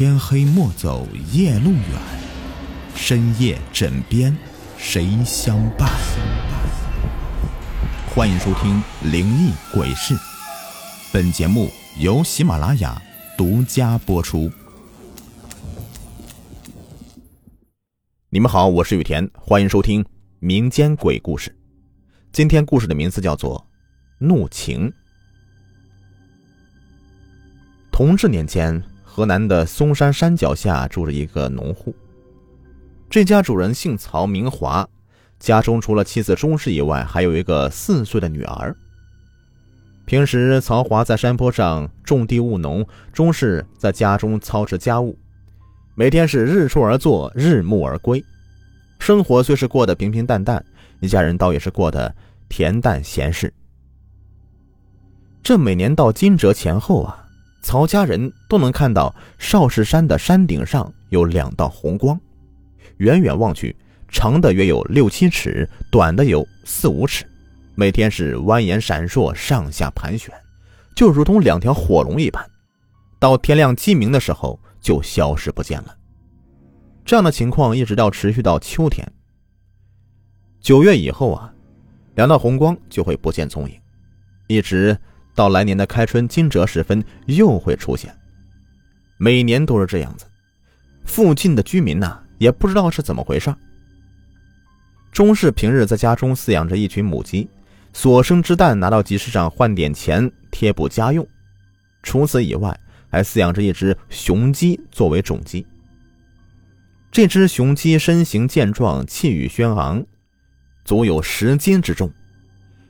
天黑莫走夜路远，深夜枕边谁相伴？欢迎收听《灵异鬼事》，本节目由喜马拉雅独家播出。你们好，我是雨田，欢迎收听民间鬼故事。今天故事的名字叫做《怒情》。同治年间，河南的嵩山山脚下住着一个农户。这家主人姓曹，名华，家中除了妻子钟氏以外，还有一个四岁的女儿。平时，曹华在山坡上种地务农，钟氏在家中操持家务，每天是日出而作，日暮而归。生活虽是过得平平淡淡，一家人倒也是过得恬淡闲适。这每年到惊蛰前后啊，曹家人都能看到少室山的山顶上有两道红光，远远望去，长的约有六七尺，短的有四五尺，每天是蜿蜒闪烁，上下盘旋，就如同两条火龙一般。到天亮鸡鸣的时候，就消失不见了。这样的情况一直要持续到秋天。九月以后啊，两道红光就会不见踪影，一直到来年的开春惊蛰时分又会出现。每年都是这样子，附近的居民呐也不知道是怎么回事。钟氏平日在家中饲养着一群母鸡，所生之蛋拿到集市上换点钱贴补家用，除此以外还饲养着一只雄鸡作为种鸡。这只雄鸡身形健壮，气宇轩昂，足有十斤之重。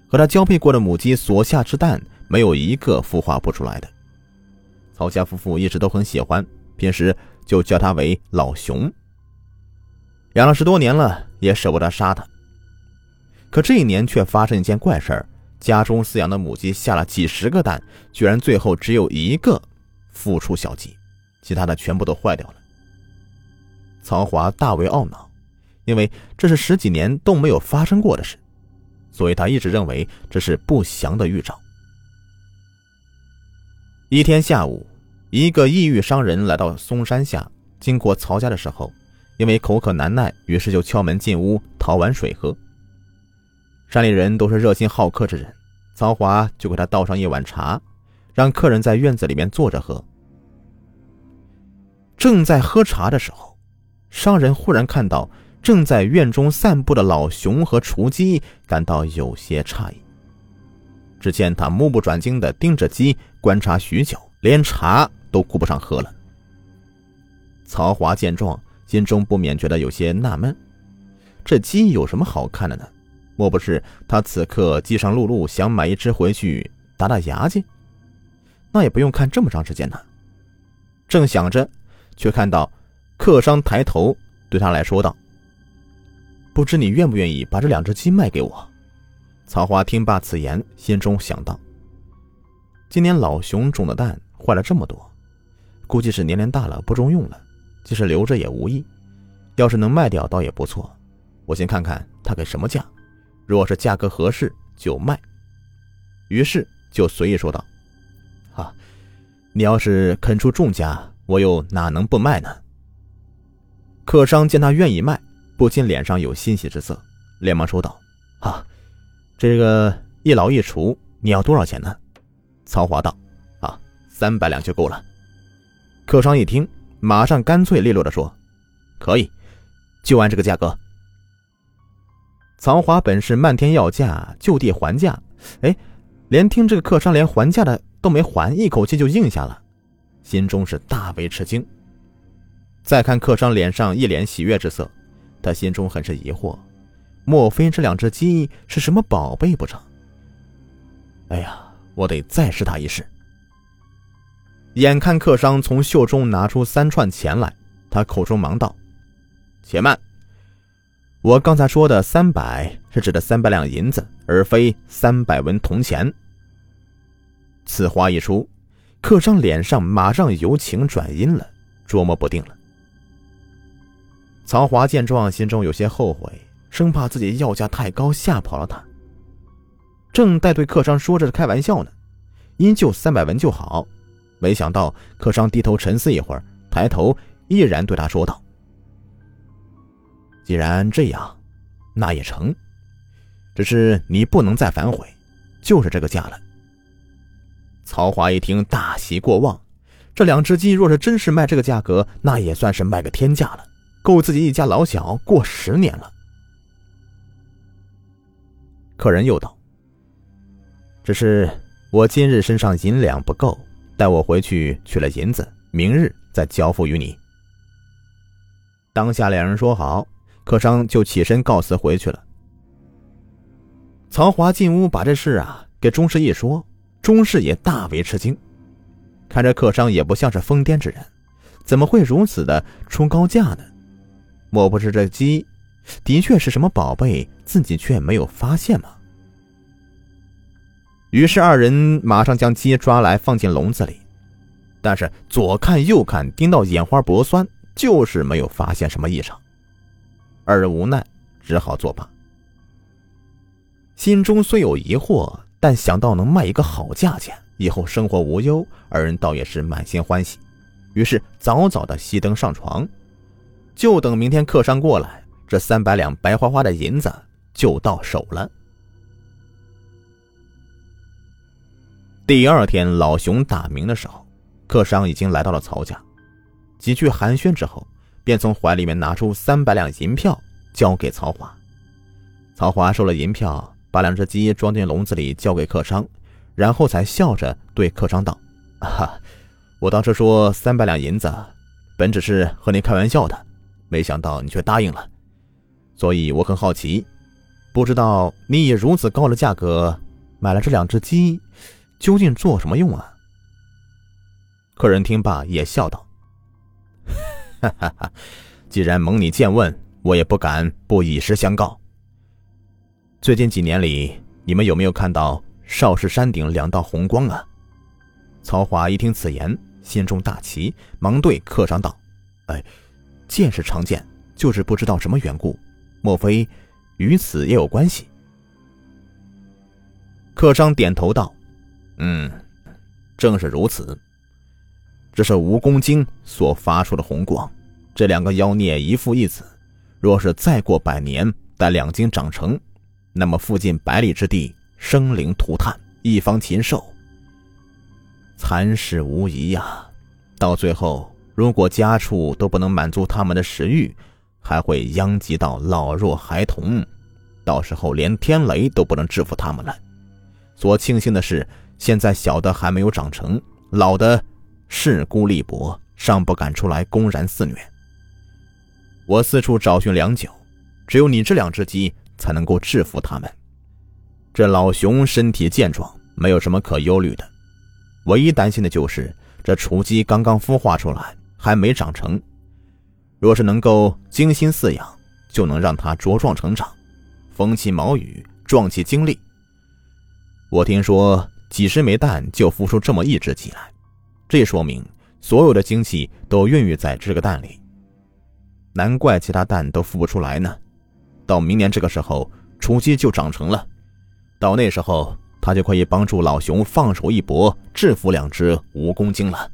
和它交配过的母鸡所下之蛋，没有一个孵化不出来的。曹家夫妇一直都很喜欢，平时就叫它为老熊。养了十多年了，也舍不得杀它。可这一年却发生一件怪事儿：家中饲养的母鸡下了几十个蛋，居然最后只有一个孵出小鸡，其他的全部都坏掉了。曹华大为懊恼，因为这是十几年都没有发生过的事，所以他一直认为这是不祥的预兆。一天下午，一个异域商人来到嵩山下，经过曹家的时候，因为口渴难耐，于是就敲门进屋讨碗水喝。山里人都是热心好客之人，曹华就给他倒上一碗茶，让客人在院子里面坐着喝。正在喝茶的时候。商人忽然看到正在院中散步的老熊和雏鸡，感到有些诧异。只见他目不转睛地盯着鸡观察许久，连茶都顾不上喝了。曹华见状，心中不免觉得有些纳闷：这鸡有什么好看的呢？莫不是他此刻饥肠辘辘，想买一只回去打打牙祭？那也不用看这么长时间呢。正想着，却看到。客商抬头对他来说道：“不知你愿不愿意把这两只鸡卖给我？”曹华听罢此言，心中想到：今年老熊种的蛋坏了这么多，估计是年龄大了不中用了，即使留着也无益。要是能卖掉，倒也不错。我先看看他给什么价，若是价格合适，就卖。于是就随意说道：“啊，你要是肯出重价，我又哪能不卖呢？”客商见他愿意卖，不禁脸上有欣喜之色，连忙说道：“啊，这个一老一除，你要多少钱呢？”曹华道：“啊，三百两就够了。”客商一听，马上干脆利落的说：“可以，就按这个价格。”曹华本是漫天要价，就地还价，哎，连听这个客商连还价的都没还，一口气就应下了，心中是大为吃惊。再看客商脸上一脸喜悦之色，他心中很是疑惑：莫非这两只鸡是什么宝贝不成？哎呀，我得再试他一试。眼看客商从袖中拿出三串钱来，他口中忙道：“且慢，我刚才说的三百是指的三百两银子，而非三百文铜钱。”此话一出，客商脸上马上由晴转阴了，捉摸不定了。曹华见状，心中有些后悔，生怕自己要价太高吓跑了他。正在对客商说着开玩笑呢，因就三百文就好。没想到客商低头沉思一会儿，抬头毅然对他说道：“既然这样，那也成。只是你不能再反悔，就是这个价了。”曹华一听，大喜过望。这两只鸡若是真是卖这个价格，那也算是卖个天价了，够自己一家老小过十年了。客人又道：“只是我今日身上银两不够，待我回去取了银子，明日再交付于你。”当下两人说好，客商就起身告辞回去了。曹华进屋把这事啊给钟氏一说，钟氏也大为吃惊。看这客商也不像是疯癫之人，怎么会如此的出高价呢？莫不是这鸡的确是什么宝贝，自己却没有发现吗？于是二人马上将鸡抓来放进笼子里，但是左看右看，盯到眼花脖酸，就是没有发现什么异常。二人无奈，只好作罢。心中虽有疑惑，但想到能卖一个好价钱。以后生活无忧，二人倒也是满心欢喜。于是早早的熄灯上床，就等明天客商过来，这三百两白花花的银子就到手了。第二天老熊打鸣的时候，客商已经来到了曹家，几句寒暄之后，便从怀里面拿出三百两银票交给曹华。曹华收了银票，把两只鸡装进笼子里交给客商。然后才笑着对客商道：“哈，我当时说三百两银子，本只是和你开玩笑的，没想到你却答应了，所以我很好奇，不知道你以如此高的价格买了这两只鸡，究竟做什么用啊？”客人听罢也笑道：“哈哈哈，既然蒙你见问，我也不敢不以实相告。最近几年里，你们有没有看到？”少室山顶两道红光啊！曹华一听此言，心中大奇，忙对客商道：“哎，见是常见，就是不知道什么缘故，莫非与此也有关系？”客商点头道：“嗯，正是如此。这是蜈蚣精所发出的红光，这两个妖孽一父一子，若是再过百年，待两精长成，那么附近百里之地……”生灵涂炭，一方禽兽，残食无疑呀！到最后，如果家畜都不能满足他们的食欲，还会殃及到老弱孩童，到时候连天雷都不能制服他们了。所庆幸的是，现在小的还没有长成，老的势孤力薄，尚不敢出来公然肆虐。我四处找寻良久，只有你这两只鸡才能够制服他们。这老熊身体健壮，没有什么可忧虑的。唯一担心的就是这雏鸡刚刚孵化出来，还没长成。若是能够精心饲养，就能让它茁壮成长，风起毛雨，壮起精力。我听说几十枚蛋就孵出这么一只鸡来，这说明所有的精气都孕育在这个蛋里。难怪其他蛋都孵不出来呢。到明年这个时候，雏鸡就长成了。到那时候，它就可以帮助老熊放手一搏，制服两只蜈蚣精了。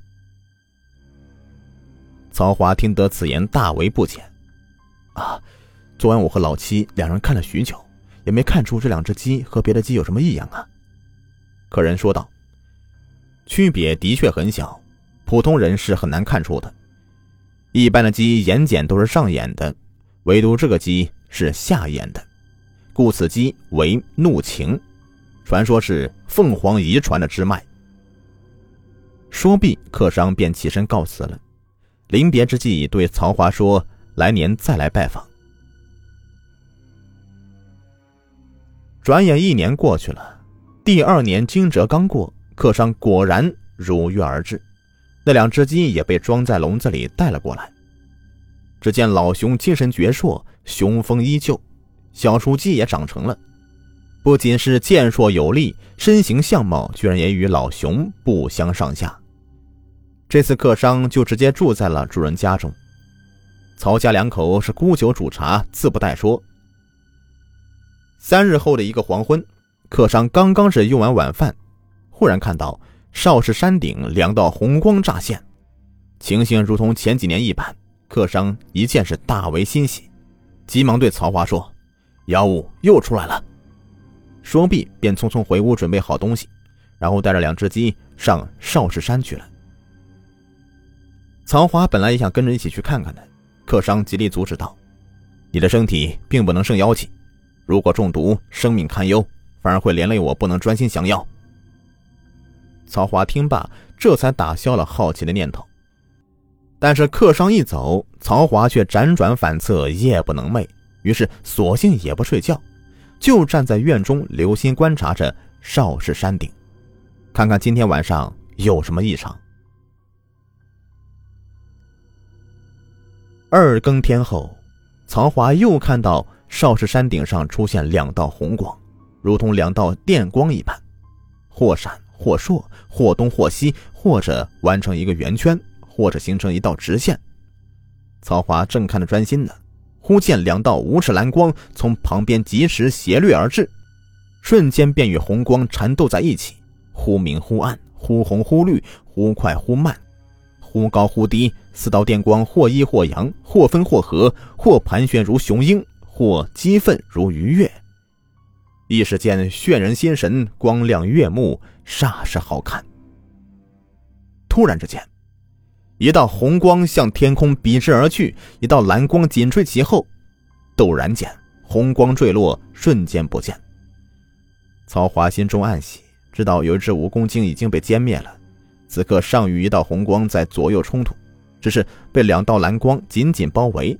曹华听得此言，大为不解。啊，昨晚我和老七两人看了许久，也没看出这两只鸡和别的鸡有什么异样啊。客人说道：“区别的确很小，普通人是很难看出的。一般的鸡眼睑都是上眼的，唯独这个鸡是下眼的。”故此鸡为怒禽，传说是凤凰遗传的支脉。说毕，客商便起身告辞了。临别之际，对曹华说：“来年再来拜访。”转眼一年过去了，第二年惊蛰刚过，客商果然如约而至，那两只鸡也被装在笼子里带了过来。只见老熊精神矍铄，雄风依旧。小雏鸡也长成了，不仅是健硕有力，身形相貌居然也与老熊不相上下。这次客商就直接住在了主人家中。曹家两口是沽酒煮茶，自不待说。三日后的一个黄昏，客商刚刚是用完晚饭，忽然看到少室山顶两道红光乍现，情形如同前几年一般。客商一见是大为欣喜，急忙对曹华说：“妖物又出来了。”说毕，便匆匆回屋准备好东西，然后带着两只鸡上少室山去了。曹华本来也想跟着一起去看看的，客商极力阻止道：“你的身体并不能胜妖气，如果中毒，生命堪忧，反而会连累我不能专心降妖。”曹华听罢，这才打消了好奇的念头。但是客商一走，曹华却辗转反侧，夜不能寐，于是索性也不睡觉，就站在院中留心观察着邵氏山顶，看看今天晚上有什么异常。二更天后，曹华又看到少室山顶上出现两道红光，如同两道电光一般，或闪或烁，或东或西，或者完成一个圆圈。或者形成一道直线。曹华正看得专心呢，忽见两道无尺蓝光从旁边及时斜掠而至，瞬间便与红光缠斗在一起，忽明忽暗，忽红忽绿，忽快忽慢，忽高忽低。四道电光或阴或阳，或分或合，或盘旋如雄鹰，或激愤如鱼跃。一时间眩人心神，光亮悦目，煞是好看。突然之间。一道红光向天空笔直而去，一道蓝光紧追其后。陡然间，红光坠落，瞬间不见。曹华心中暗喜，知道有一只蜈蚣精已经被歼灭了。此刻尚与一道红光在左右冲突，只是被两道蓝光紧紧包围。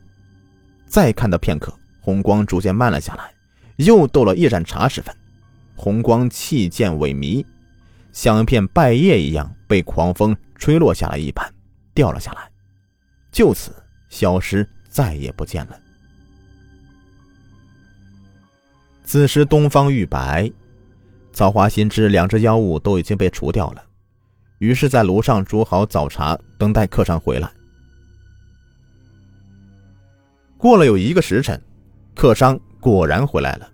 再看的片刻，红光逐渐慢了下来。又斗了一盏茶时分，红光气渐萎靡，像一片败叶一样被狂风吹落下来一般。掉了下来，就此消失，再也不见了。此时东方欲白，曹华心知两只妖物都已经被除掉了，于是，在炉上煮好早茶，等待客商回来。过了有一个时辰，客商果然回来了。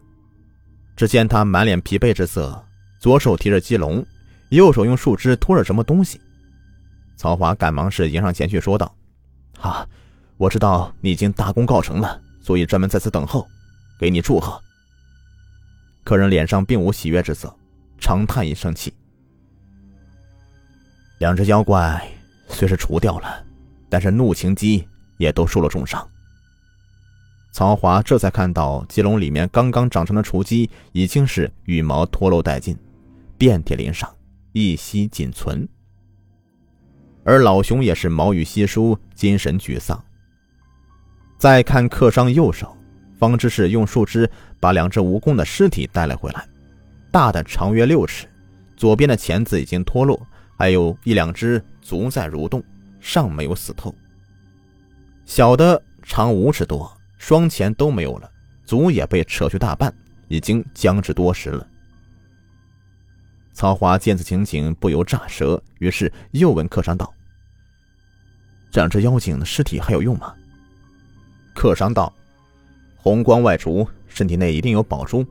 只见他满脸疲惫之色，左手提着鸡笼，右手用树枝托着什么东西。曹华赶忙是迎上前去说道：“啊，我知道你已经大功告成了，所以专门在此等候，给你祝贺。”客人脸上并无喜悦之色，长叹一声气：“两只妖怪虽是除掉了，但是怒晴鸡也都受了重伤。”曹华这才看到鸡笼里面刚刚长成的雏鸡已经是羽毛脱落殆尽，遍体鳞伤，一息仅存。而老熊也是毛羽稀疏，精神沮丧。再看客商右手，方知是用树枝把两只蜈蚣的尸体带了回来，大的长约六尺，左边的钳子已经脱落，还有一两只足在蠕动，尚没有死透。小的长五尺多，双钳都没有了，足也被扯去大半，已经僵直多时了。曹华见此情景，不由乍舌，于是又问客商道：“这两只妖精的尸体还有用吗？”客商道：“红光外除，身体内一定有宝珠，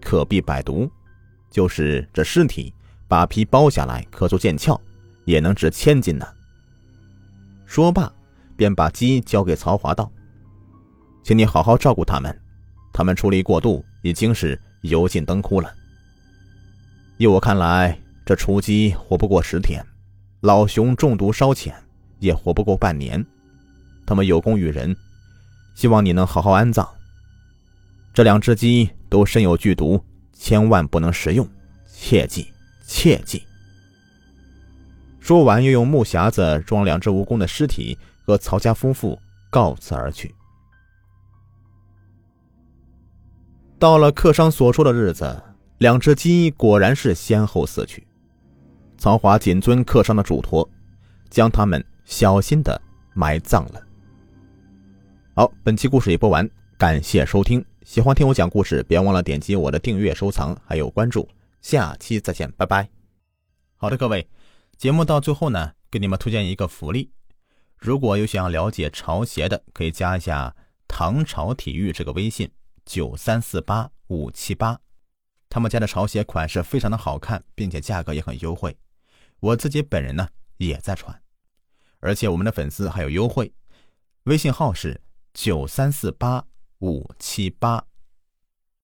可避百毒。就是这尸体，把皮剥下来，可做剑鞘，也能值千金呢。”说罢，便把鸡交给曹华道：“请你好好照顾他们，他们出力过度，已经是油尽灯枯了。”依我看来，这雏鸡活不过十天，老熊中毒稍浅，也活不过半年。他们有功于人，希望你能好好安葬。这两只鸡都身有剧毒，千万不能食用，切记切记。说完，又用木匣子装两只蜈蚣的尸体，和曹家夫妇告辞而去。到了客商所说的日子。两只鸡果然是先后死去，曹华谨遵客商的嘱托，将他们小心的埋葬了。好，本期故事已播完，感谢收听。喜欢听我讲故事，别忘了点击我的订阅、收藏还有关注。下期再见，拜拜。好的，各位，节目到最后呢，给你们推荐一个福利，如果有想要了解潮鞋的，可以加一下唐朝体育这个微信：九三四八五七八。他们家的潮鞋款式非常的好看，并且价格也很优惠。我自己本人呢也在穿。而且我们的粉丝还有优惠，微信号是九三四八五七八。